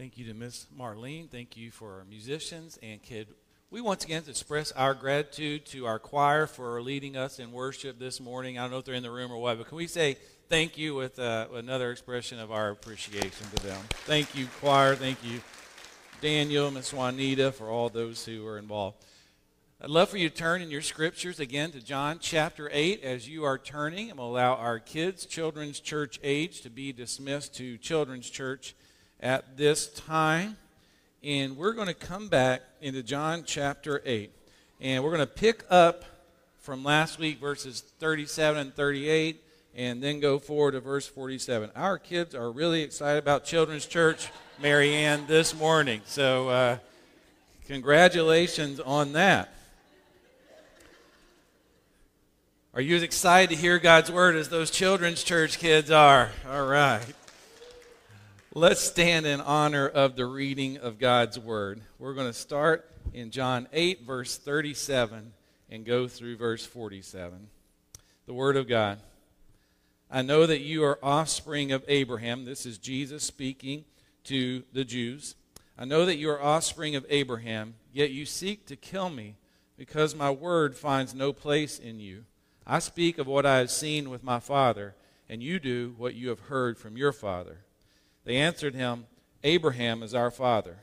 Thank you to Miss Marlene. Thank you for our musicians and kid. We once again express our gratitude to our choir for leading us in worship this morning. I don't know if they're in the room or what, but can we say thank you with uh, another expression of our appreciation to them? Thank you, choir. Thank you, Daniel, Miss Juanita, for all those who are involved. I'd love for you to turn in your scriptures again to John chapter 8. As you are turning, I'm going to allow our kids, children's church age, to be dismissed to children's church at this time. And we're going to come back into John chapter 8. And we're going to pick up from last week, verses 37 and 38, and then go forward to verse 47. Our kids are really excited about children's church, Marianne, this morning. So, uh, congratulations on that. Are you as excited to hear God's word as those children's church kids are? All right. Let's stand in honor of the reading of God's Word. We're going to start in John 8, verse 37, and go through verse 47. The Word of God. I know that you are offspring of Abraham. This is Jesus speaking to the Jews. I know that you are offspring of Abraham, yet you seek to kill me because my word finds no place in you. I speak of what I have seen with my father, and you do what you have heard from your father. They answered him, Abraham is our father.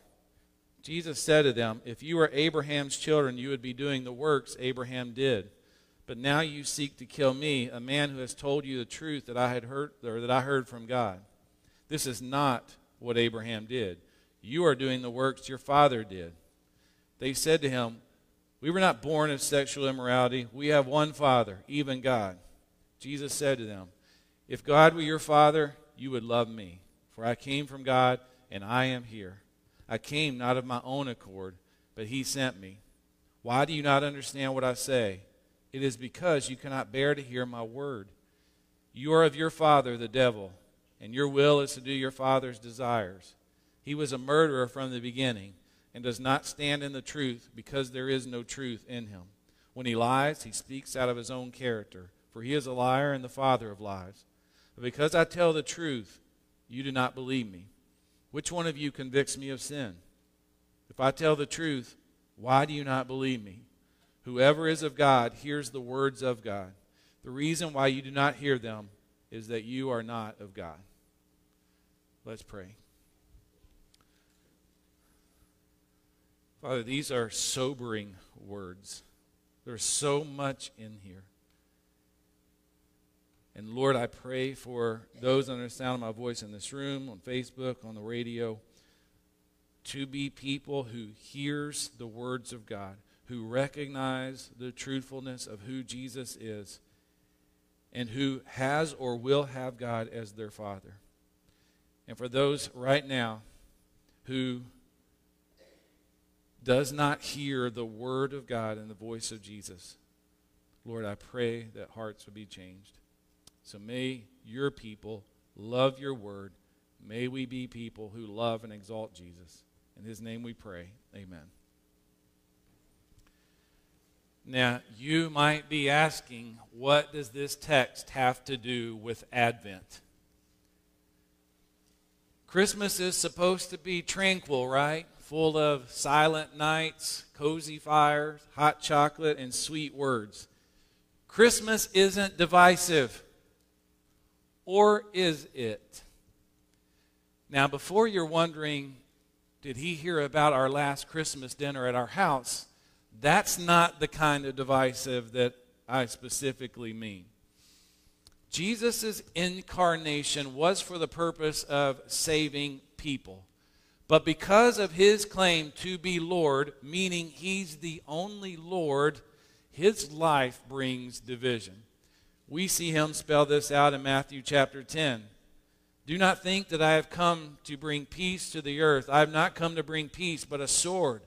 Jesus said to them, If you were Abraham's children, you would be doing the works Abraham did. But now you seek to kill me, a man who has told you the truth that I had heard or that I heard from God. This is not what Abraham did. You are doing the works your father did. They said to him, We were not born of sexual immorality. We have one father, even God. Jesus said to them, If God were your father, you would love me for I came from God, and I am here. I came not of my own accord, but He sent me. Why do you not understand what I say? It is because you cannot bear to hear my word. You are of your father, the devil, and your will is to do your father's desires. He was a murderer from the beginning and does not stand in the truth because there is no truth in him. When he lies, he speaks out of his own character, for he is a liar and the father of lies. But because I tell the truth, you do not believe me. Which one of you convicts me of sin? If I tell the truth, why do you not believe me? Whoever is of God hears the words of God. The reason why you do not hear them is that you are not of God. Let's pray. Father, these are sobering words. There's so much in here. And Lord, I pray for those under the sound of my voice in this room, on Facebook, on the radio, to be people who hears the words of God, who recognize the truthfulness of who Jesus is, and who has or will have God as their Father. And for those right now who does not hear the word of God and the voice of Jesus, Lord, I pray that hearts would be changed. So may your people love your word. May we be people who love and exalt Jesus. In his name we pray. Amen. Now, you might be asking, what does this text have to do with Advent? Christmas is supposed to be tranquil, right? Full of silent nights, cozy fires, hot chocolate, and sweet words. Christmas isn't divisive. Or is it? Now, before you're wondering, did he hear about our last Christmas dinner at our house? That's not the kind of divisive that I specifically mean. Jesus' incarnation was for the purpose of saving people. But because of his claim to be Lord, meaning he's the only Lord, his life brings division. We see him spell this out in Matthew chapter 10. Do not think that I have come to bring peace to the earth. I have not come to bring peace, but a sword.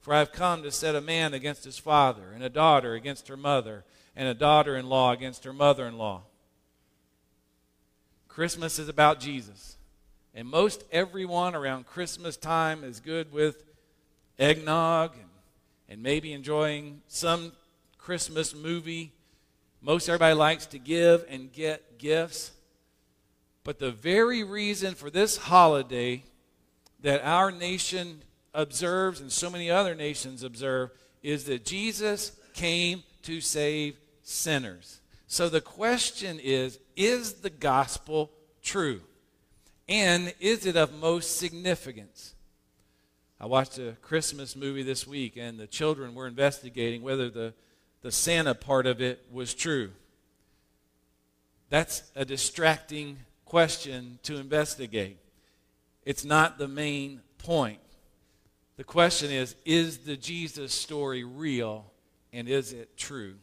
For I have come to set a man against his father, and a daughter against her mother, and a daughter in law against her mother in law. Christmas is about Jesus. And most everyone around Christmas time is good with eggnog and, and maybe enjoying some Christmas movie most everybody likes to give and get gifts. But the very reason for this holiday that our nation observes and so many other nations observe is that Jesus came to save sinners. So the question is is the gospel true? And is it of most significance? I watched a Christmas movie this week, and the children were investigating whether the, the Santa part of it was true. That's a distracting question to investigate. It's not the main point. The question is is the Jesus story real and is it true?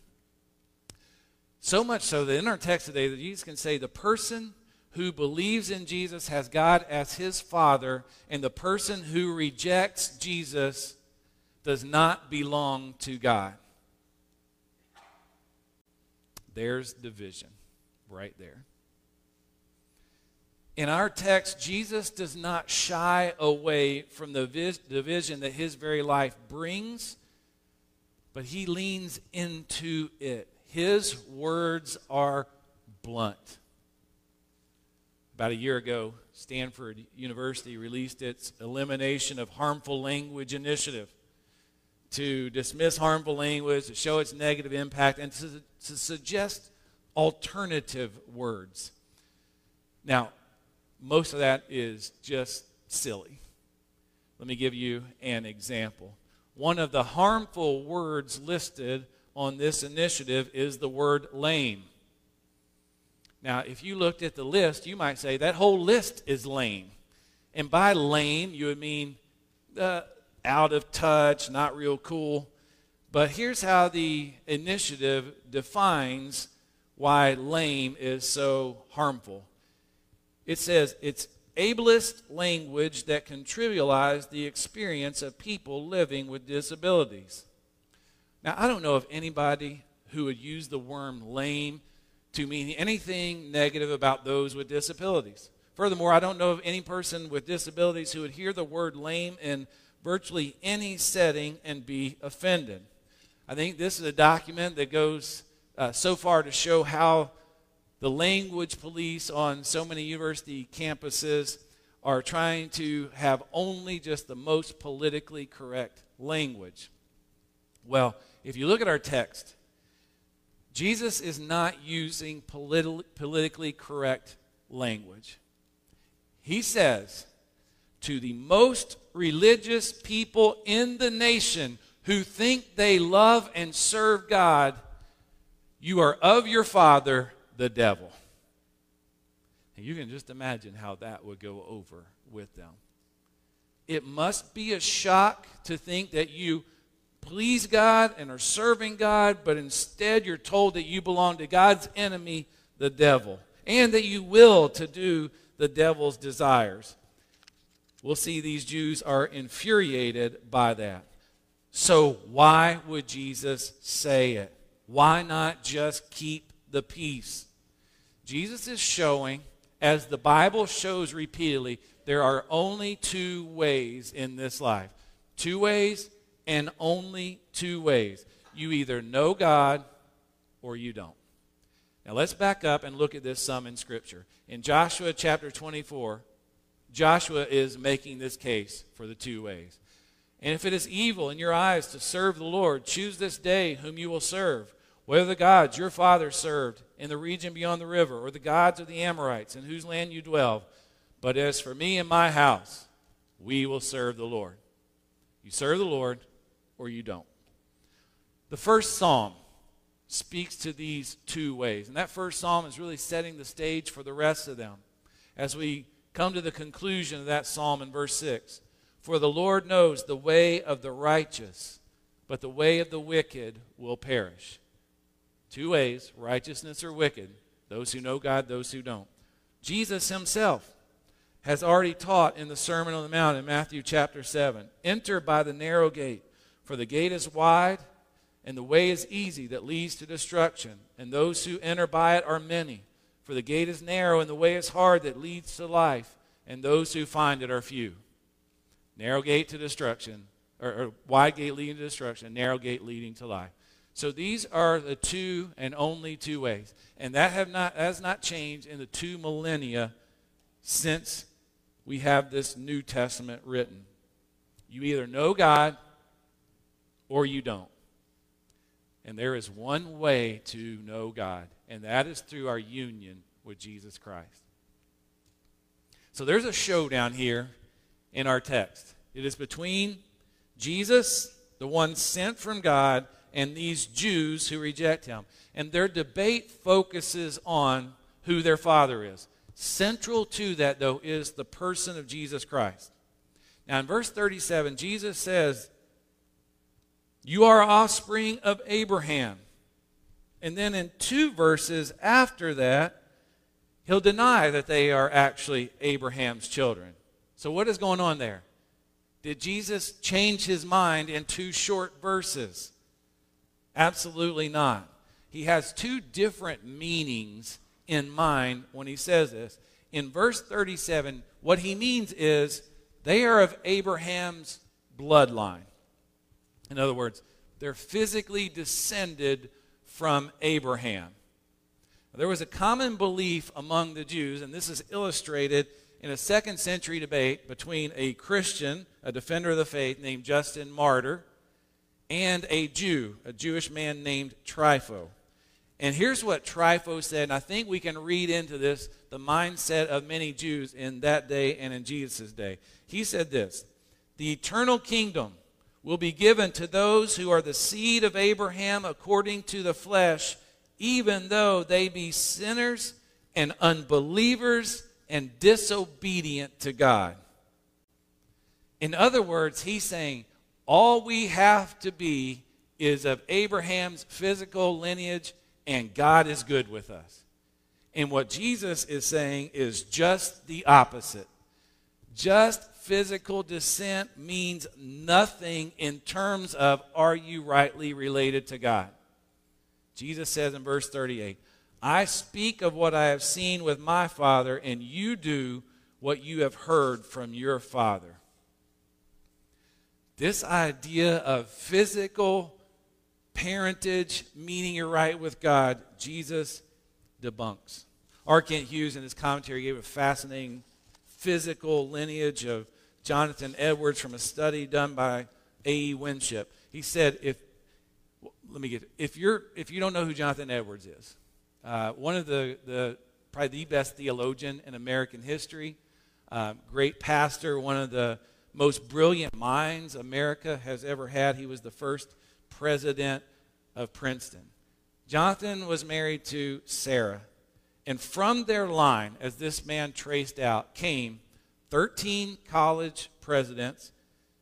So much so that in our text today, that Jesus can say the person who believes in Jesus has God as his Father, and the person who rejects Jesus does not belong to God. There's division right there. In our text, Jesus does not shy away from the vis- division that his very life brings, but he leans into it. His words are blunt. About a year ago, Stanford University released its Elimination of Harmful Language initiative to dismiss harmful language, to show its negative impact, and to, to suggest alternative words. Now, most of that is just silly. Let me give you an example. One of the harmful words listed on this initiative is the word lame. Now, if you looked at the list, you might say that whole list is lame. And by lame, you would mean uh, out of touch, not real cool. But here's how the initiative defines why lame is so harmful. It says it's ableist language that can trivialize the experience of people living with disabilities. Now, I don't know of anybody who would use the word lame to mean anything negative about those with disabilities. Furthermore, I don't know of any person with disabilities who would hear the word lame in virtually any setting and be offended. I think this is a document that goes uh, so far to show how the language police on so many university campuses are trying to have only just the most politically correct language. Well, if you look at our text, Jesus is not using politi- politically correct language. He says to the most religious people in the nation who think they love and serve God, you are of your father, the devil. And you can just imagine how that would go over with them. It must be a shock to think that you please God and are serving God, but instead you're told that you belong to God's enemy, the devil, and that you will to do the devil's desires. We'll see these Jews are infuriated by that. So, why would Jesus say it? Why not just keep the peace? Jesus is showing, as the Bible shows repeatedly, there are only two ways in this life. Two ways and only two ways. You either know God or you don't. Now let's back up and look at this some in Scripture. In Joshua chapter 24, Joshua is making this case for the two ways. And if it is evil in your eyes to serve the Lord, choose this day whom you will serve, whether the gods your father served in the region beyond the river, or the gods of the Amorites in whose land you dwell. But as for me and my house, we will serve the Lord. You serve the Lord, or you don't. The first psalm speaks to these two ways. And that first psalm is really setting the stage for the rest of them. As we come to the conclusion of that psalm in verse 6 For the Lord knows the way of the righteous, but the way of the wicked will perish. Two ways righteousness or wicked, those who know God, those who don't. Jesus himself has already taught in the Sermon on the Mount in Matthew chapter 7 Enter by the narrow gate. For the gate is wide, and the way is easy that leads to destruction, and those who enter by it are many. For the gate is narrow, and the way is hard that leads to life, and those who find it are few. Narrow gate to destruction, or, or wide gate leading to destruction, narrow gate leading to life. So these are the two and only two ways. And that have not, has not changed in the two millennia since we have this New Testament written. You either know God or you don't. And there is one way to know God, and that is through our union with Jesus Christ. So there's a showdown here in our text. It is between Jesus, the one sent from God, and these Jews who reject him. And their debate focuses on who their father is. Central to that, though, is the person of Jesus Christ. Now, in verse 37, Jesus says, You are offspring of Abraham. And then in two verses after that, he'll deny that they are actually Abraham's children. So, what is going on there? Did Jesus change his mind in two short verses? Absolutely not. He has two different meanings in mind when he says this. In verse 37, what he means is they are of Abraham's bloodline. In other words, they're physically descended from Abraham. There was a common belief among the Jews, and this is illustrated in a second century debate between a Christian, a defender of the faith named Justin Martyr, and a Jew, a Jewish man named Trypho. And here's what Trypho said, and I think we can read into this the mindset of many Jews in that day and in Jesus' day. He said this The eternal kingdom will be given to those who are the seed of Abraham according to the flesh, even though they be sinners and unbelievers and disobedient to God. In other words, he's saying all we have to be is of Abraham's physical lineage and God is good with us. And what Jesus is saying is just the opposite. Just physical descent means nothing in terms of are you rightly related to God. Jesus says in verse 38, I speak of what I have seen with my Father, and you do what you have heard from your Father. This idea of physical parentage, meaning you're right with God, Jesus debunks. R. Kent Hughes, in his commentary, gave a fascinating physical lineage of Jonathan Edwards from a study done by A.E. Winship. He said, if, let me get, if, you're, if you don't know who Jonathan Edwards is, uh, one of the, the, probably the best theologian in American history, uh, great pastor, one of the most brilliant minds America has ever had. He was the first president of Princeton. Jonathan was married to Sarah. And from their line, as this man traced out, came 13 college presidents,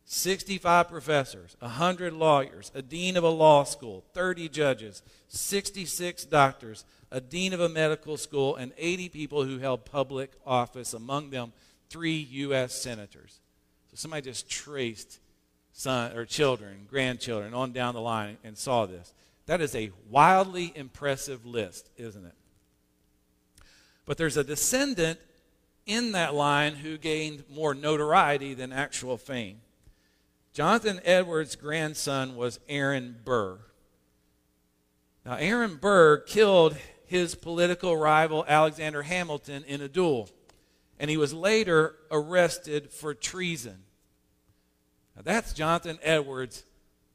65 professors, 100 lawyers, a dean of a law school, 30 judges, 66 doctors, a dean of a medical school, and 80 people who held public office, among them three U.S. senators. So somebody just traced son or children, grandchildren on down the line and saw this. That is a wildly impressive list, isn't it? But there's a descendant in that line who gained more notoriety than actual fame. Jonathan Edwards' grandson was Aaron Burr. Now, Aaron Burr killed his political rival Alexander Hamilton in a duel, and he was later arrested for treason. Now, that's Jonathan Edwards,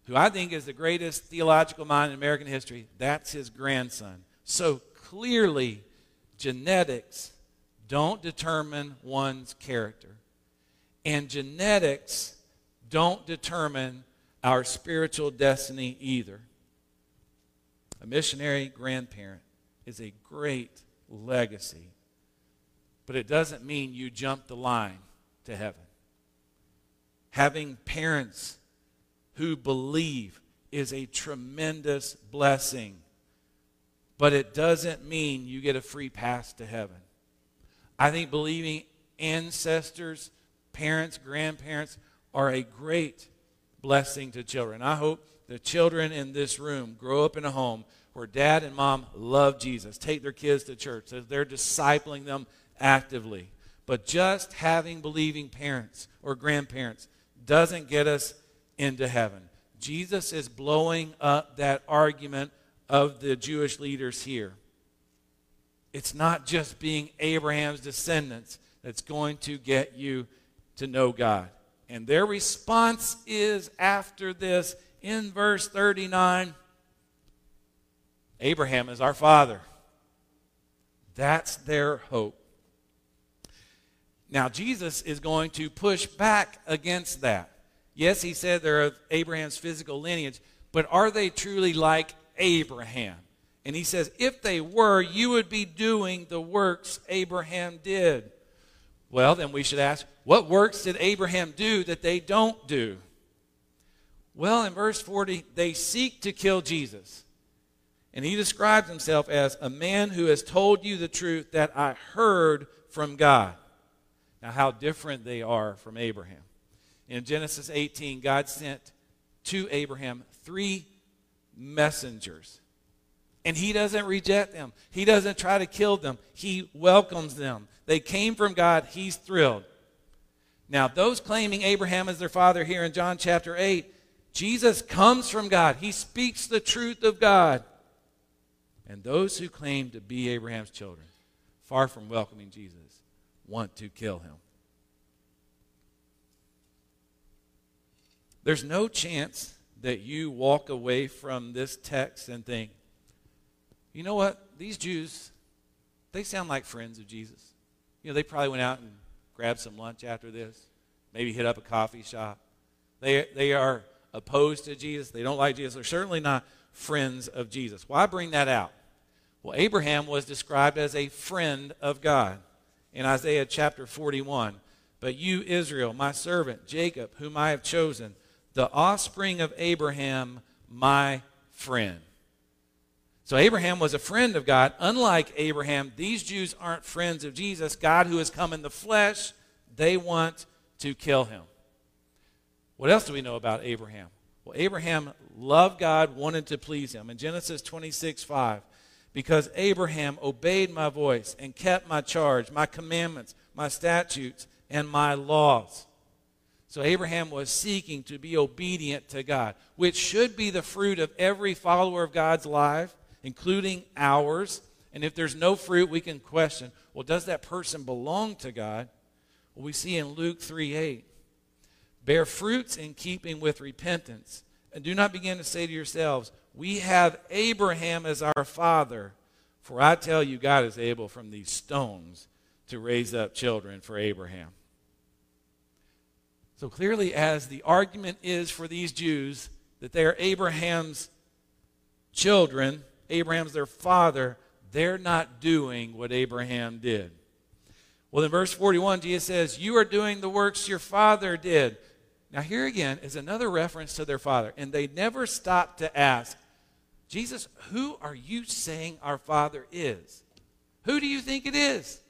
who I think is the greatest theological mind in American history. That's his grandson. So clearly, genetics don't determine one's character. And genetics don't determine our spiritual destiny either. A missionary grandparent is a great legacy, but it doesn't mean you jump the line to heaven having parents who believe is a tremendous blessing. But it doesn't mean you get a free pass to heaven. I think believing ancestors, parents, grandparents are a great blessing to children. I hope the children in this room grow up in a home where dad and mom love Jesus, take their kids to church, that they're discipling them actively. But just having believing parents or grandparents doesn't get us into heaven. Jesus is blowing up that argument of the Jewish leaders here. It's not just being Abraham's descendants that's going to get you to know God. And their response is after this in verse 39 Abraham is our father. That's their hope. Now, Jesus is going to push back against that. Yes, he said they're of Abraham's physical lineage, but are they truly like Abraham? And he says, if they were, you would be doing the works Abraham did. Well, then we should ask, what works did Abraham do that they don't do? Well, in verse 40, they seek to kill Jesus. And he describes himself as a man who has told you the truth that I heard from God. Now, how different they are from Abraham. In Genesis 18, God sent to Abraham three messengers. And he doesn't reject them, he doesn't try to kill them, he welcomes them. They came from God, he's thrilled. Now, those claiming Abraham as their father here in John chapter 8, Jesus comes from God. He speaks the truth of God. And those who claim to be Abraham's children, far from welcoming Jesus, want to kill him. There's no chance that you walk away from this text and think, you know what? These Jews, they sound like friends of Jesus. You know, they probably went out and grabbed some lunch after this, maybe hit up a coffee shop. They, they are opposed to Jesus. They don't like Jesus. They're certainly not friends of Jesus. Why bring that out? Well, Abraham was described as a friend of God in Isaiah chapter 41. But you, Israel, my servant, Jacob, whom I have chosen, the offspring of Abraham, my friend. So Abraham was a friend of God. Unlike Abraham, these Jews aren't friends of Jesus. God, who has come in the flesh, they want to kill him. What else do we know about Abraham? Well, Abraham loved God, wanted to please him. In Genesis 26 5, because Abraham obeyed my voice and kept my charge, my commandments, my statutes, and my laws. So Abraham was seeking to be obedient to God, which should be the fruit of every follower of God's life, including ours. And if there's no fruit, we can question, well, does that person belong to God? Well, we see in Luke 3 8, bear fruits in keeping with repentance, and do not begin to say to yourselves, we have Abraham as our father. For I tell you, God is able from these stones to raise up children for Abraham. So clearly, as the argument is for these Jews that they are Abraham's children, Abraham's their father, they're not doing what Abraham did. Well, in verse 41, Jesus says, You are doing the works your father did. Now, here again is another reference to their father. And they never stop to ask, Jesus, who are you saying our Father is? Who do you think it is?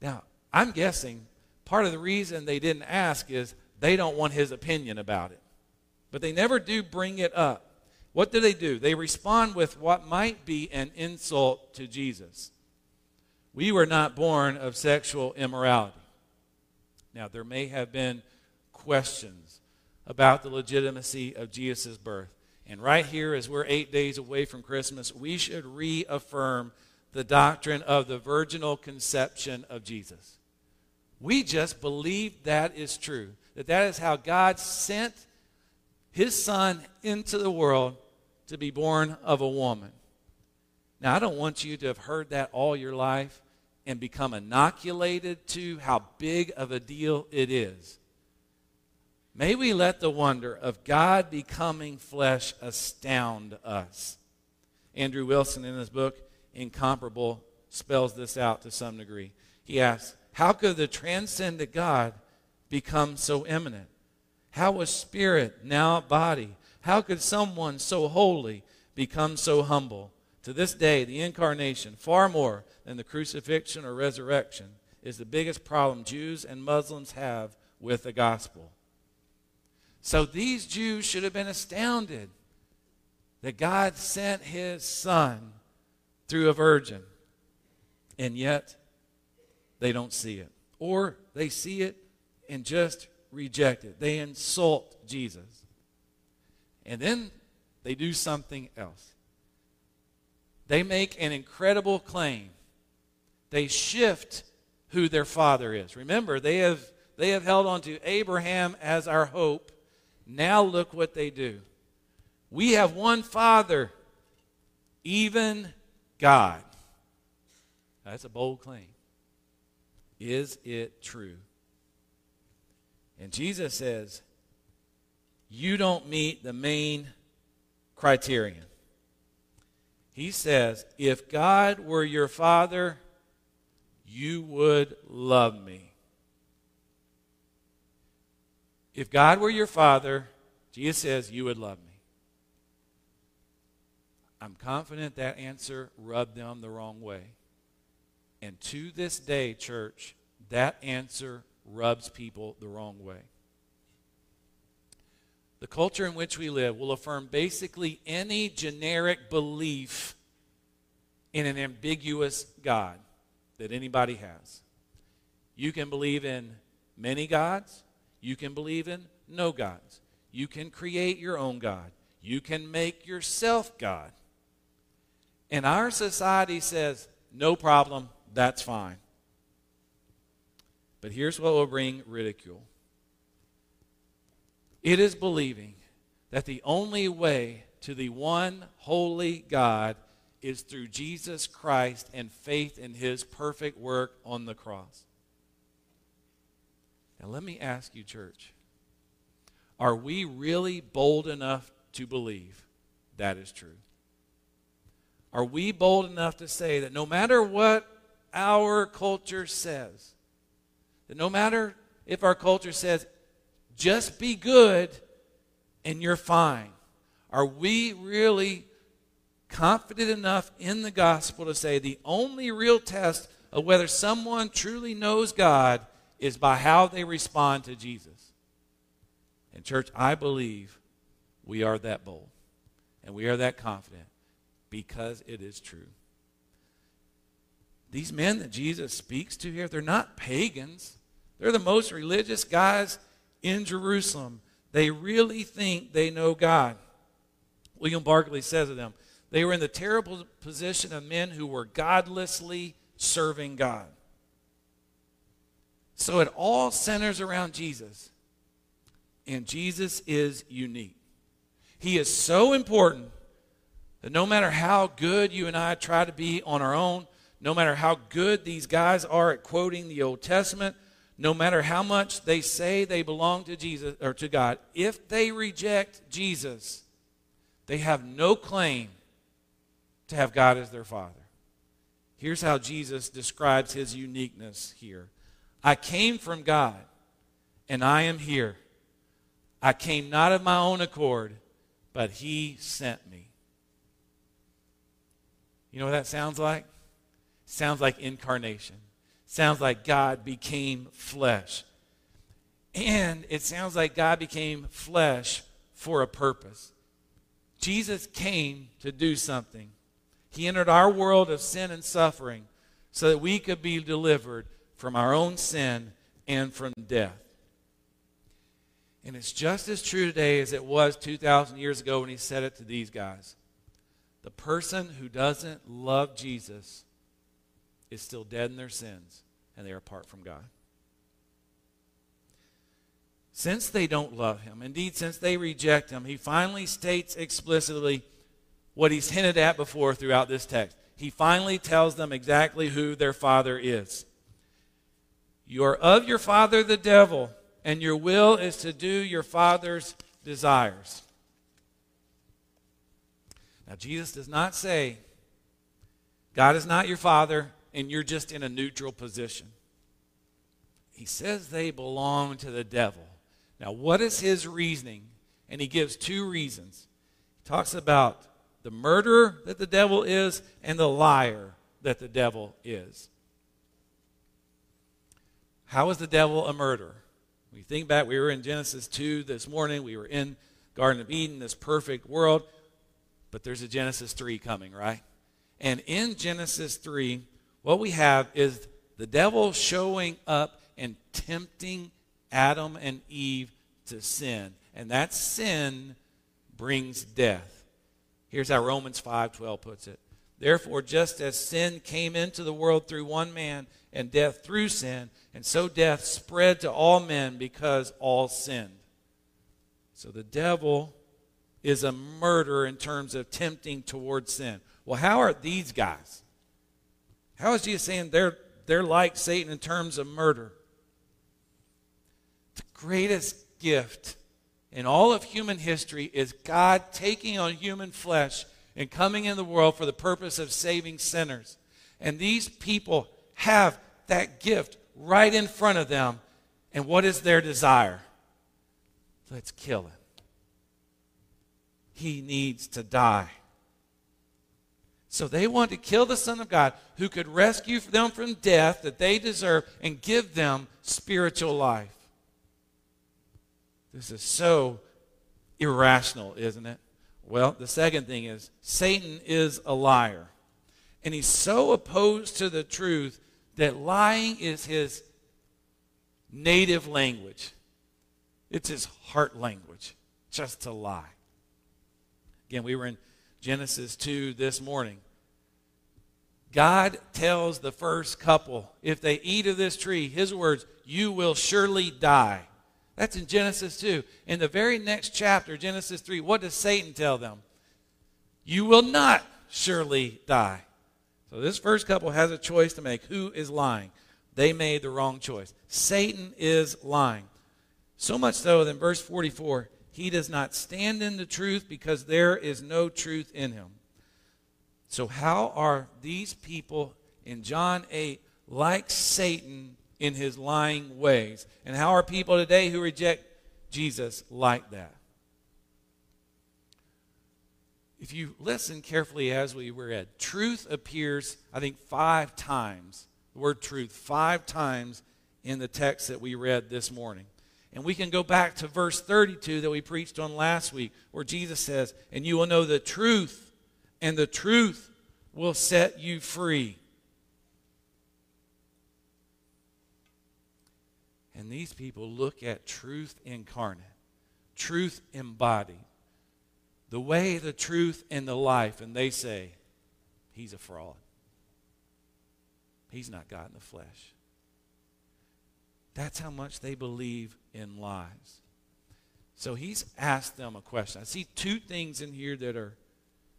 Now, I'm guessing part of the reason they didn't ask is they don't want his opinion about it. But they never do bring it up. What do they do? They respond with what might be an insult to Jesus. We were not born of sexual immorality. Now, there may have been questions about the legitimacy of Jesus' birth. And right here, as we're eight days away from Christmas, we should reaffirm the doctrine of the virginal conception of Jesus. We just believe that is true, that that is how God sent his son into the world to be born of a woman. Now, I don't want you to have heard that all your life and become inoculated to how big of a deal it is. May we let the wonder of God becoming flesh astound us. Andrew Wilson, in his book Incomparable, spells this out to some degree. He asks, How could the transcendent God become so immanent? How was spirit now body? How could someone so holy become so humble? To this day, the incarnation, far more than the crucifixion or resurrection, is the biggest problem Jews and Muslims have with the gospel. So these Jews should have been astounded that God sent his son through a virgin. And yet, they don't see it. Or they see it and just reject it. They insult Jesus. And then they do something else. They make an incredible claim. They shift who their father is. Remember, they have, they have held on to Abraham as our hope. Now look what they do. We have one father, even God. That's a bold claim. Is it true? And Jesus says, You don't meet the main criterion. He says, If God were your father, you would love me. If God were your father, Jesus says, you would love me. I'm confident that answer rubbed them the wrong way. And to this day, church, that answer rubs people the wrong way. The culture in which we live will affirm basically any generic belief in an ambiguous God that anybody has. You can believe in many gods, you can believe in no gods. You can create your own God. You can make yourself God. And our society says, no problem, that's fine. But here's what will bring ridicule it is believing that the only way to the one holy God is through Jesus Christ and faith in his perfect work on the cross. Now, let me ask you, church, are we really bold enough to believe that is true? Are we bold enough to say that no matter what our culture says, that no matter if our culture says, just be good and you're fine, are we really confident enough in the gospel to say the only real test of whether someone truly knows God is by how they respond to Jesus. And, church, I believe we are that bold and we are that confident because it is true. These men that Jesus speaks to here, they're not pagans. They're the most religious guys in Jerusalem. They really think they know God. William Barclay says of them, they were in the terrible position of men who were godlessly serving God. So it all centers around Jesus. And Jesus is unique. He is so important that no matter how good you and I try to be on our own, no matter how good these guys are at quoting the Old Testament, no matter how much they say they belong to Jesus or to God, if they reject Jesus, they have no claim to have God as their Father. Here's how Jesus describes his uniqueness here I came from God, and I am here. I came not of my own accord, but he sent me. You know what that sounds like? Sounds like incarnation. Sounds like God became flesh. And it sounds like God became flesh for a purpose. Jesus came to do something. He entered our world of sin and suffering so that we could be delivered from our own sin and from death. And it's just as true today as it was 2,000 years ago when he said it to these guys. The person who doesn't love Jesus is still dead in their sins and they are apart from God. Since they don't love him, indeed, since they reject him, he finally states explicitly what he's hinted at before throughout this text. He finally tells them exactly who their father is. You are of your father, the devil, and your will is to do your father's desires. Now, Jesus does not say, God is not your father, and you're just in a neutral position. He says they belong to the devil. Now, what is his reasoning? And he gives two reasons. He talks about the murderer that the devil is and the liar that the devil is. How is the devil a murderer? We think back, we were in Genesis 2 this morning. We were in Garden of Eden, this perfect world. But there's a Genesis 3 coming, right? And in Genesis 3, what we have is the devil showing up and tempting Adam and Eve to sin. And that sin brings death. Here's how Romans 5:12 puts it. Therefore, just as sin came into the world through one man, and death through sin, and so death spread to all men because all sinned. So the devil is a murderer in terms of tempting towards sin. Well, how are these guys? How is Jesus saying they're, they're like Satan in terms of murder? The greatest gift in all of human history is God taking on human flesh and coming in the world for the purpose of saving sinners. And these people have that gift right in front of them. And what is their desire? Let's kill him. He needs to die. So they want to kill the Son of God who could rescue them from death that they deserve and give them spiritual life. This is so irrational, isn't it? Well, the second thing is Satan is a liar. And he's so opposed to the truth that lying is his native language. It's his heart language, just to lie. Again, we were in Genesis 2 this morning. God tells the first couple, if they eat of this tree, his words, you will surely die. That's in Genesis 2. In the very next chapter, Genesis 3, what does Satan tell them? You will not surely die. So this first couple has a choice to make. Who is lying? They made the wrong choice. Satan is lying. So much so that in verse 44, he does not stand in the truth because there is no truth in him. So, how are these people in John 8 like Satan in his lying ways. And how are people today who reject Jesus like that? If you listen carefully as we read, truth appears, I think, five times, the word truth, five times in the text that we read this morning. And we can go back to verse 32 that we preached on last week, where Jesus says, And you will know the truth, and the truth will set you free. And these people look at truth incarnate, truth embodied, the way, the truth, and the life, and they say, He's a fraud. He's not God in the flesh. That's how much they believe in lies. So he's asked them a question. I see two things in here that are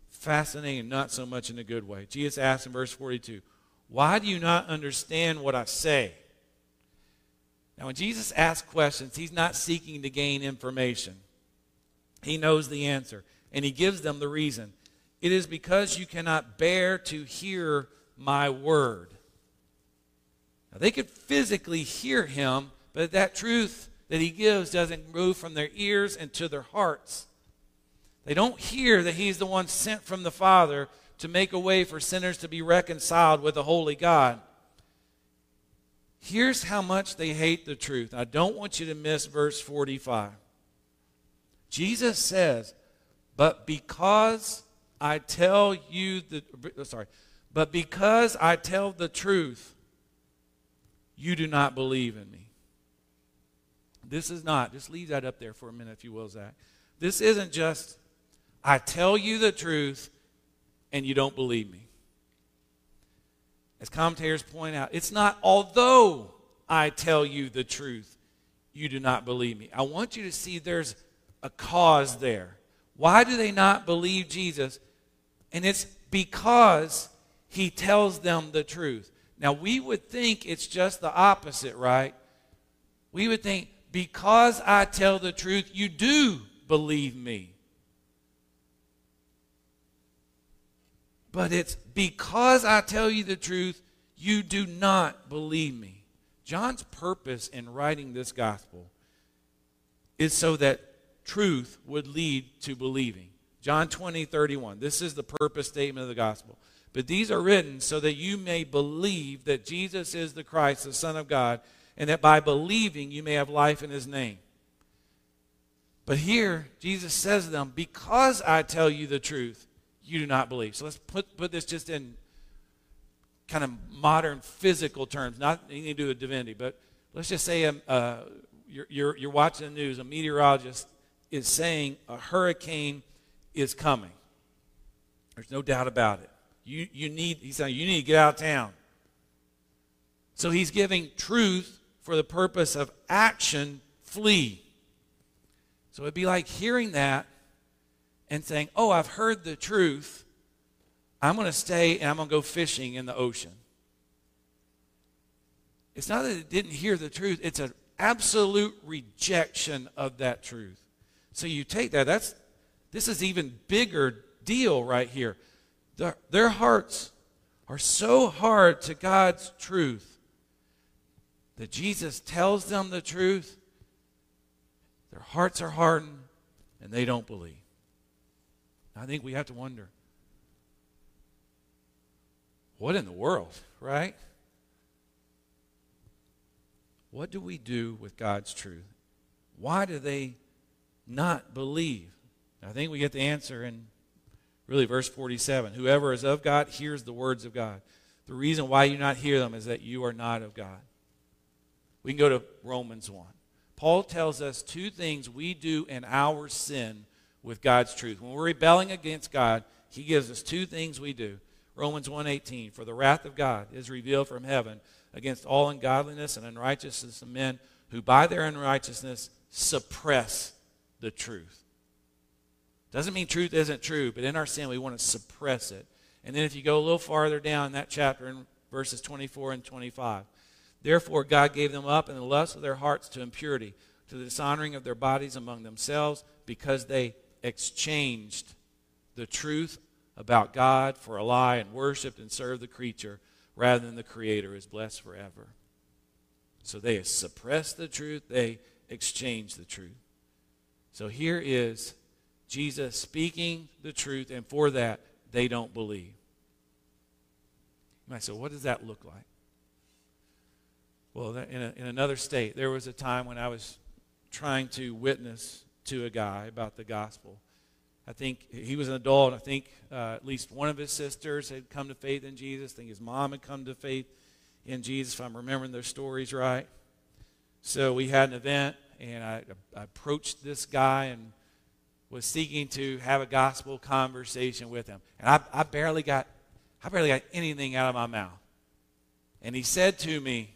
fascinating, not so much in a good way. Jesus asked in verse 42, Why do you not understand what I say? Now, when Jesus asks questions, he's not seeking to gain information. He knows the answer, and he gives them the reason. It is because you cannot bear to hear my word. Now, they could physically hear him, but that truth that he gives doesn't move from their ears into their hearts. They don't hear that he's the one sent from the Father to make a way for sinners to be reconciled with the holy God. Here's how much they hate the truth. I don't want you to miss verse 45. Jesus says, But because I tell you the sorry, but because I tell the truth, you do not believe in me. This is not, just leave that up there for a minute, if you will, Zach. This isn't just, I tell you the truth and you don't believe me as commentators point out, it's not although I tell you the truth, you do not believe me. I want you to see there's a cause there. Why do they not believe Jesus? And it's because he tells them the truth. Now, we would think it's just the opposite, right? We would think, because I tell the truth, you do believe me. But it's because I tell you the truth, you do not believe me. John's purpose in writing this gospel is so that truth would lead to believing. John 20, 31. This is the purpose statement of the gospel. But these are written so that you may believe that Jesus is the Christ, the Son of God, and that by believing you may have life in his name. But here, Jesus says to them, Because I tell you the truth, you do not believe. So let's put, put this just in kind of modern physical terms, not anything to do with divinity, but let's just say um, uh, you're, you're, you're watching the news, a meteorologist is saying a hurricane is coming. There's no doubt about it. You, you need, he's saying, you need to get out of town. So he's giving truth for the purpose of action, flee. So it'd be like hearing that and saying, Oh, I've heard the truth. I'm going to stay and I'm going to go fishing in the ocean. It's not that it didn't hear the truth, it's an absolute rejection of that truth. So you take that, that's this is even bigger deal right here. Their, hearts are so hard to God's truth that Jesus tells them the truth. Their hearts are hardened and they don't believe. I think we have to wonder what in the world, right? What do we do with God's truth? Why do they not believe? I think we get the answer in really verse 47. Whoever is of God hears the words of God. The reason why you not hear them is that you are not of God. We can go to Romans 1. Paul tells us two things we do in our sin with God's truth. When we're rebelling against God, he gives us two things we do. Romans 1:18 For the wrath of God is revealed from heaven against all ungodliness and unrighteousness of men who by their unrighteousness suppress the truth. Doesn't mean truth isn't true, but in our sin we want to suppress it. And then if you go a little farther down in that chapter in verses 24 and 25, therefore God gave them up in the lust of their hearts to impurity, to the dishonoring of their bodies among themselves, because they exchanged the truth about God for a lie and worshiped and served the creature rather than the Creator is blessed forever. So they suppressed the truth, they exchanged the truth. So here is Jesus speaking the truth, and for that, they don't believe. You might say, what does that look like? Well, in, a, in another state, there was a time when I was trying to witness to a guy about the gospel. I think he was an adult. I think uh, at least one of his sisters had come to faith in Jesus. I think his mom had come to faith in Jesus, if I'm remembering their stories right. So we had an event, and I, I approached this guy and was seeking to have a gospel conversation with him. And I, I barely got I barely got anything out of my mouth. And he said to me,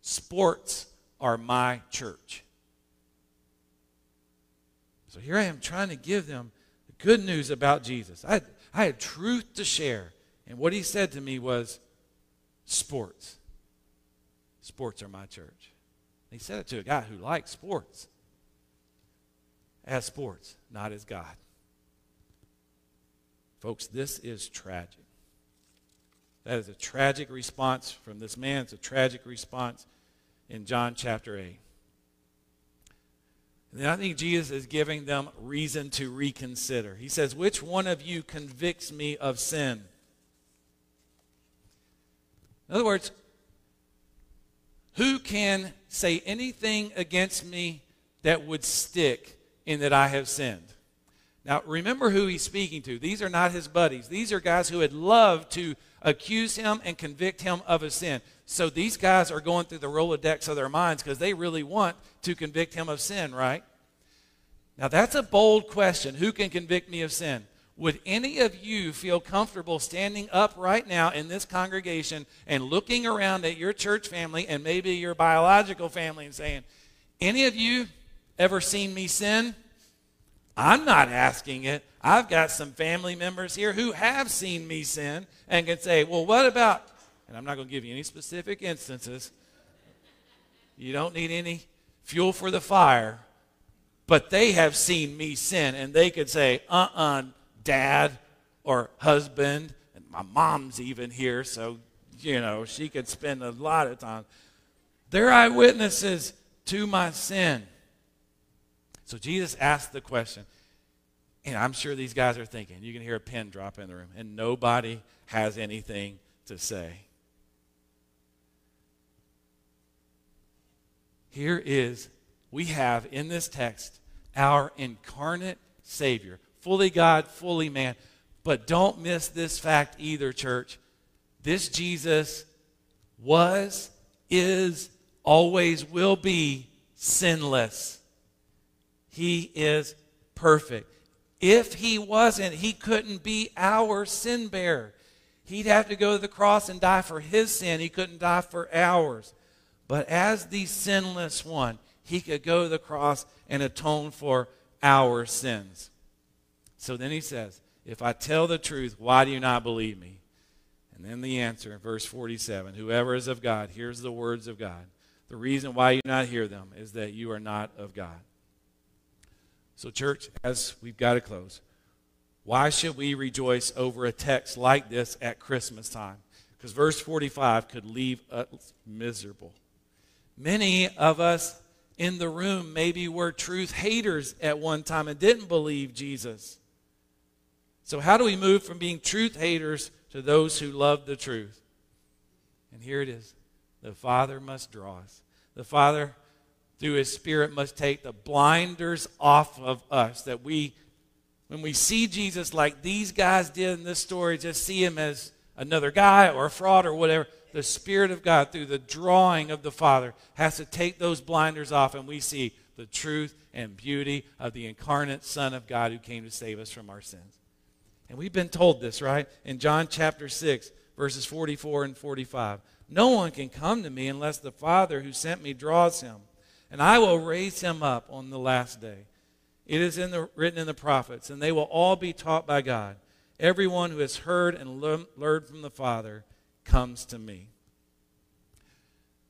Sports are my church. So here I am trying to give them the good news about Jesus. I I had truth to share. And what he said to me was, sports. Sports are my church. He said it to a guy who likes sports. As sports, not as God. Folks, this is tragic. That is a tragic response from this man. It's a tragic response in John chapter 8. And then I think Jesus is giving them reason to reconsider. He says, Which one of you convicts me of sin? In other words, who can say anything against me that would stick in that I have sinned? Now, remember who he's speaking to. These are not his buddies. These are guys who had loved to accuse him and convict him of a sin. So these guys are going through the Rolodex of their minds because they really want to convict him of sin, right? Now, that's a bold question. Who can convict me of sin? Would any of you feel comfortable standing up right now in this congregation and looking around at your church family and maybe your biological family and saying, Any of you ever seen me sin? I'm not asking it. I've got some family members here who have seen me sin and can say, Well, what about, and I'm not going to give you any specific instances. You don't need any fuel for the fire, but they have seen me sin and they could say, Uh uh-uh, uh dad or husband, and my mom's even here, so, you know, she could spend a lot of time. They're eyewitnesses to my sin. So Jesus asked the question, and I'm sure these guys are thinking, you can hear a pin drop in the room, and nobody has anything to say. Here is, we have in this text our incarnate Savior, fully God, fully man. But don't miss this fact either, church. This Jesus was, is, always will be sinless. He is perfect. If he wasn't, he couldn't be our sin bearer. He'd have to go to the cross and die for his sin. He couldn't die for ours. But as the sinless one, he could go to the cross and atone for our sins. So then he says, If I tell the truth, why do you not believe me? And then the answer in verse 47 Whoever is of God hears the words of God. The reason why you not hear them is that you are not of God. So, church, as we've got to close, why should we rejoice over a text like this at Christmas time? Because verse 45 could leave us miserable. Many of us in the room maybe were truth haters at one time and didn't believe Jesus. So, how do we move from being truth haters to those who love the truth? And here it is the Father must draw us. The Father, through His Spirit, must take the blinders off of us that we, when we see Jesus like these guys did in this story, just see Him as another guy or a fraud or whatever the Spirit of God, through the drawing of the Father, has to take those blinders off, and we see the truth and beauty of the incarnate Son of God who came to save us from our sins. And we've been told this, right? In John chapter 6, verses 44 and 45. No one can come to me unless the Father who sent me draws him, and I will raise him up on the last day. It is in the, written in the prophets, and they will all be taught by God. Everyone who has heard and learned from the Father comes to me.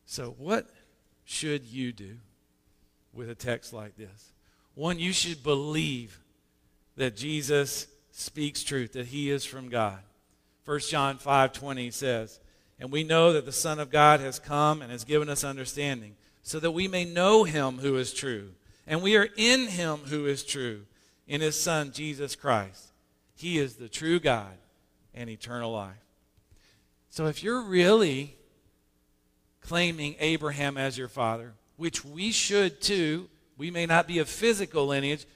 So, what should you do with a text like this? One, you should believe that Jesus speaks truth, that he is from God. 1 John 5:20 says, "And we know that the Son of God has come and has given us understanding, so that we may know him who is true. And we are in him who is true, in his Son Jesus Christ. He is the true God and eternal life." So if you're really claiming Abraham as your father, which we should too, we may not be a physical lineage,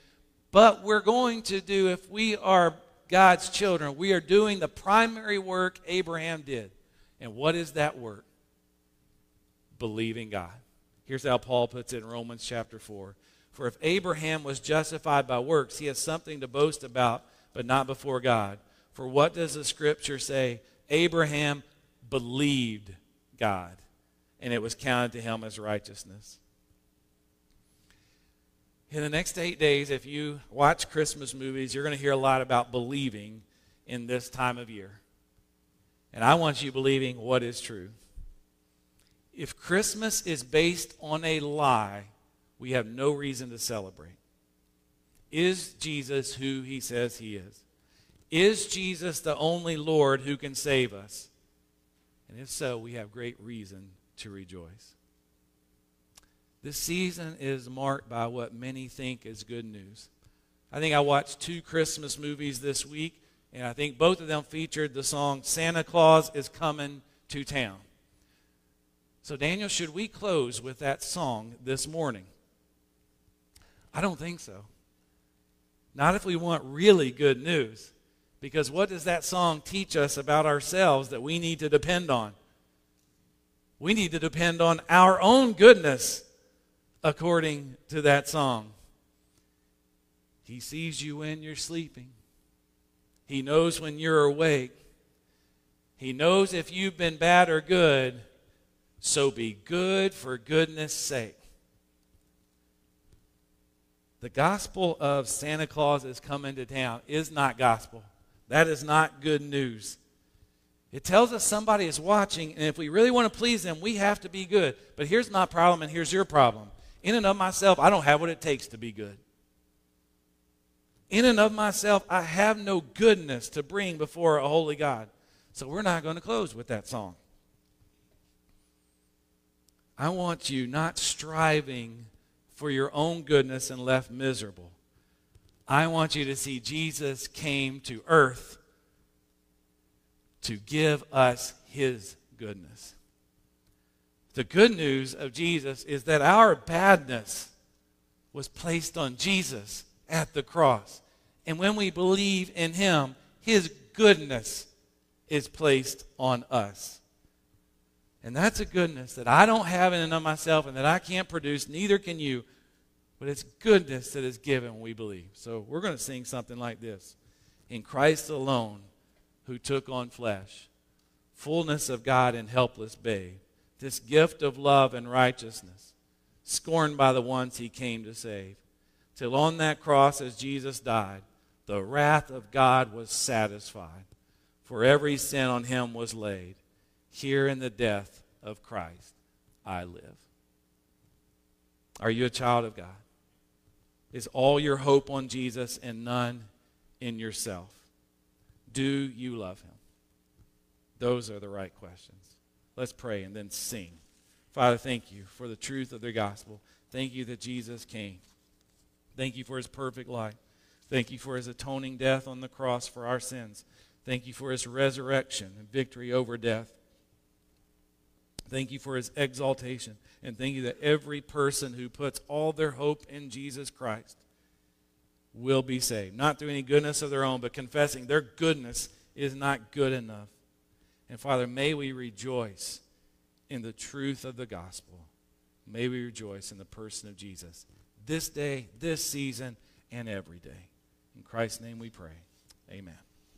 but we're going to do, if we are God's children, we are doing the primary work Abraham did. And what is that work? Believing God. Here's how Paul puts it in Romans chapter 4. For if Abraham was justified by works, he has something to boast about, but not before God. For what does the scripture say? Abraham believed God, and it was counted to him as righteousness. In the next eight days, if you watch Christmas movies, you're going to hear a lot about believing in this time of year. And I want you believing what is true. If Christmas is based on a lie, we have no reason to celebrate. Is Jesus who he says he is? Is Jesus the only Lord who can save us? And if so, we have great reason to rejoice. This season is marked by what many think is good news. I think I watched two Christmas movies this week, and I think both of them featured the song Santa Claus is Coming to Town. So, Daniel, should we close with that song this morning? I don't think so. Not if we want really good news. Because what does that song teach us about ourselves that we need to depend on? We need to depend on our own goodness according to that song. He sees you when you're sleeping. He knows when you're awake. He knows if you've been bad or good. So be good for goodness sake. The gospel of Santa Claus is coming to town is not gospel. That is not good news. It tells us somebody is watching, and if we really want to please them, we have to be good. But here's my problem, and here's your problem. In and of myself, I don't have what it takes to be good. In and of myself, I have no goodness to bring before a holy God. So we're not going to close with that song. I want you not striving for your own goodness and left miserable. I want you to see Jesus came to earth to give us his goodness. The good news of Jesus is that our badness was placed on Jesus at the cross. And when we believe in him, his goodness is placed on us. And that's a goodness that I don't have in and of myself and that I can't produce, neither can you. But it's goodness that is given we believe. So we're going to sing something like this In Christ alone, who took on flesh, fullness of God and helpless babe, this gift of love and righteousness, scorned by the ones he came to save. Till on that cross, as Jesus died, the wrath of God was satisfied, for every sin on him was laid. Here in the death of Christ, I live. Are you a child of God? Is all your hope on Jesus and none in yourself? Do you love him? Those are the right questions. Let's pray and then sing. Father, thank you for the truth of the gospel. Thank you that Jesus came. Thank you for his perfect life. Thank you for his atoning death on the cross for our sins. Thank you for his resurrection and victory over death. Thank you for his exaltation. And thank you that every person who puts all their hope in Jesus Christ will be saved. Not through any goodness of their own, but confessing their goodness is not good enough. And Father, may we rejoice in the truth of the gospel. May we rejoice in the person of Jesus this day, this season, and every day. In Christ's name we pray. Amen.